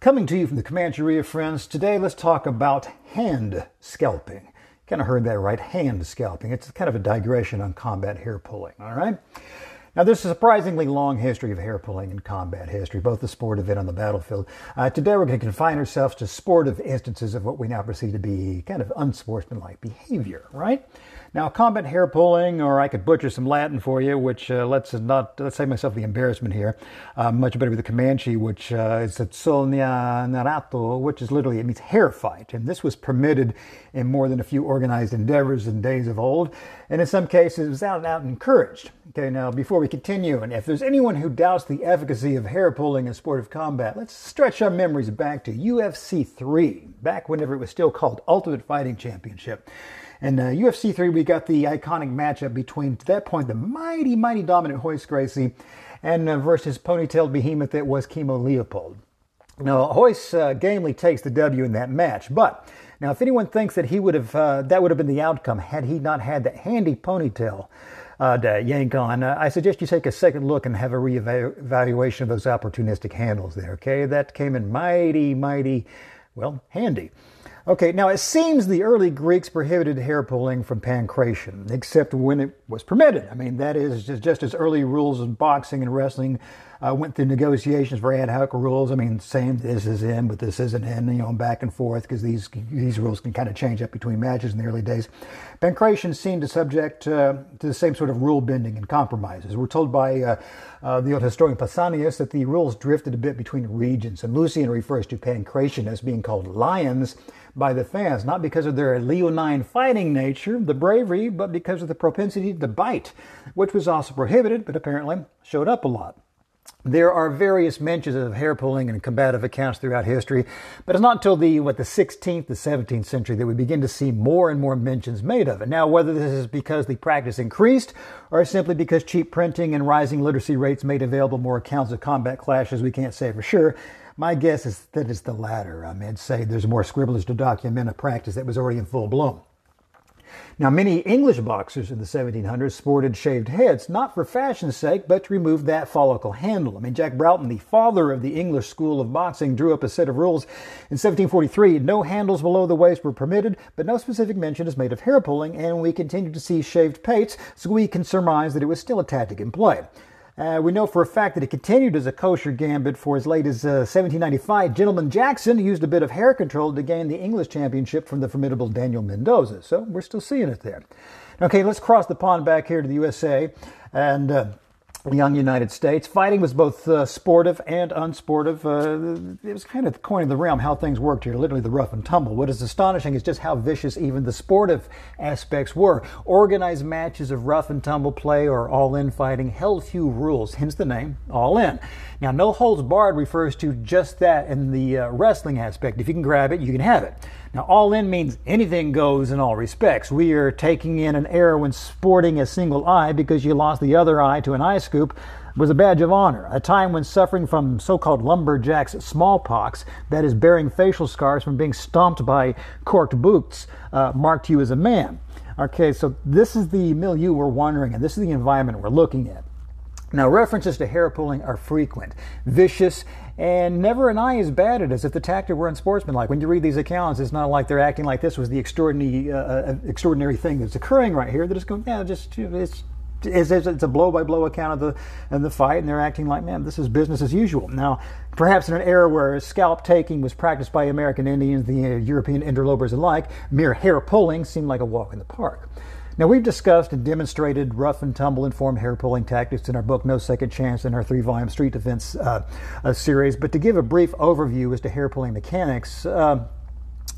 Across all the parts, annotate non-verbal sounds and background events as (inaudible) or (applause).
Coming to you from the Comancheria Friends, today let's talk about hand scalping. Kind of heard that right, hand scalping. It's kind of a digression on combat hair pulling, all right? Now, there's a surprisingly long history of hair pulling in combat history, both the sport sportive and on the battlefield. Uh, today, we're going to confine ourselves to sportive instances of what we now perceive to be kind of unsportsmanlike behavior, right? Now, combat hair pulling, or I could butcher some Latin for you, which uh, let's not let's save myself the embarrassment here. Uh, much better with the Comanche, which uh, is solnia narato, which is literally it means hair fight, and this was permitted in more than a few organized endeavors in days of old, and in some cases it was out and out encouraged. Okay, now before we continue, and if there's anyone who doubts the efficacy of hair pulling in sportive combat, let's stretch our memories back to UFC 3, back whenever it was still called Ultimate Fighting Championship. And uh, UFC 3, we got the iconic matchup between, to that point, the mighty, mighty dominant Royce Gracie and uh, versus ponytailed behemoth that was Kimo Leopold. Now, Royce uh, gamely takes the W in that match, but now if anyone thinks that he would have, uh, that would have been the outcome had he not had that handy ponytail uh, to yank on, uh, I suggest you take a second look and have a reevaluation of those opportunistic handles there, okay? That came in mighty, mighty, well, handy. Okay, now it seems the early Greeks prohibited hair pulling from pancration, except when it was permitted. I mean, that is just, just as early rules in boxing and wrestling uh, went through negotiations for ad hoc rules. I mean, saying this is in, but this isn't in, you know, back and forth because these these rules can kind of change up between matches in the early days. Pancration seemed to subject uh, to the same sort of rule bending and compromises. We're told by uh, uh, the old historian Pausanias that the rules drifted a bit between regions, and Lucian refers to Pancration as being called lions by the fans, not because of their leonine fighting nature, the bravery, but because of the propensity to bite, which was also prohibited, but apparently showed up a lot. There are various mentions of hair pulling and combative accounts throughout history, but it's not until the what the 16th to 17th century that we begin to see more and more mentions made of it. Now, whether this is because the practice increased or simply because cheap printing and rising literacy rates made available more accounts of combat clashes, we can't say for sure. My guess is that it's the latter. I mean, say there's more scribblers to document a practice that was already in full bloom. Now, many English boxers in the 1700s sported shaved heads, not for fashion's sake, but to remove that follicle handle. I mean, Jack Broughton, the father of the English school of boxing, drew up a set of rules in 1743. No handles below the waist were permitted, but no specific mention is made of hair pulling, and we continue to see shaved pates, so we can surmise that it was still a tactic in play. Uh, we know for a fact that it continued as a kosher gambit for as late as uh, 1795. Gentleman Jackson used a bit of hair control to gain the English championship from the formidable Daniel Mendoza. So we're still seeing it there. Okay, let's cross the pond back here to the USA. And. Uh, young United States. Fighting was both uh, sportive and unsportive. Uh, it was kind of the coin of the realm how things worked here, literally the rough and tumble. What is astonishing is just how vicious even the sportive aspects were. Organized matches of rough and tumble play or all in fighting held few rules, hence the name all in. Now, no holds barred refers to just that in the uh, wrestling aspect. If you can grab it, you can have it. Now, all in means anything goes in all respects. We are taking in an error when sporting a single eye because you lost the other eye to an eye scoop was a badge of honor, a time when suffering from so called lumberjacks smallpox, that is, bearing facial scars from being stomped by corked boots, uh, marked you as a man. Okay, so this is the milieu we're wandering in, this is the environment we're looking at. Now, references to hair pulling are frequent, vicious, and never an eye is batted as if the tactic were unsportsmanlike. When you read these accounts, it's not like they're acting like this was the extraordinary, uh, uh extraordinary thing that's occurring right here. They're just going, yeah, just it's it's, it's a blow by blow account of the of the fight, and they're acting like, man, this is business as usual. Now, perhaps in an era where scalp taking was practiced by American Indians, the uh, European interlopers alike, mere hair pulling seemed like a walk in the park. Now, we've discussed and demonstrated rough and tumble informed hair pulling tactics in our book, No Second Chance, in our three volume Street Defense uh, uh, series. But to give a brief overview as to hair pulling mechanics, uh,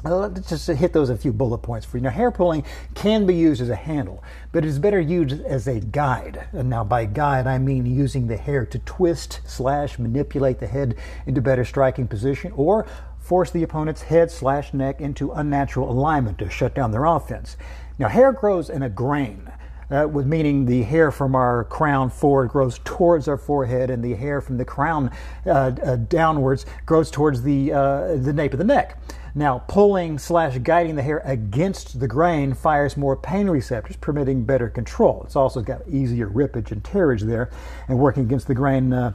Let's just hit those a few bullet points for you. Now, hair pulling can be used as a handle, but it is better used as a guide. And now, by guide, I mean using the hair to twist slash manipulate the head into better striking position or force the opponent's head slash neck into unnatural alignment to shut down their offense. Now, hair grows in a grain. Uh, meaning the hair from our crown forward grows towards our forehead, and the hair from the crown uh, uh, downwards grows towards the uh, the nape of the neck. Now, pulling slash guiding the hair against the grain fires more pain receptors, permitting better control. It's also got easier rippage and tearage there, and working against the grain uh,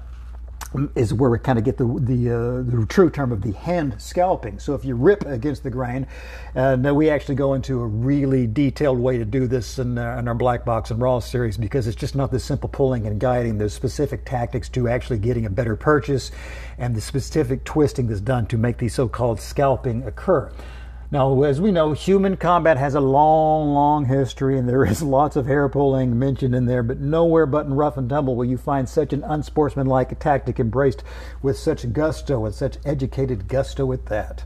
is where we kind of get the the, uh, the, true term of the hand scalping. So if you rip against the grain, and uh, we actually go into a really detailed way to do this in, uh, in, our Black Box and Raw series because it's just not the simple pulling and guiding. There's specific tactics to actually getting a better purchase, and the specific twisting that's done to make the so-called scalping occur. Now, as we know, human combat has a long, long history, and there is (laughs) lots of hair pulling mentioned in there, but nowhere but in rough and tumble will you find such an unsportsmanlike tactic embraced with such gusto and such educated gusto at that.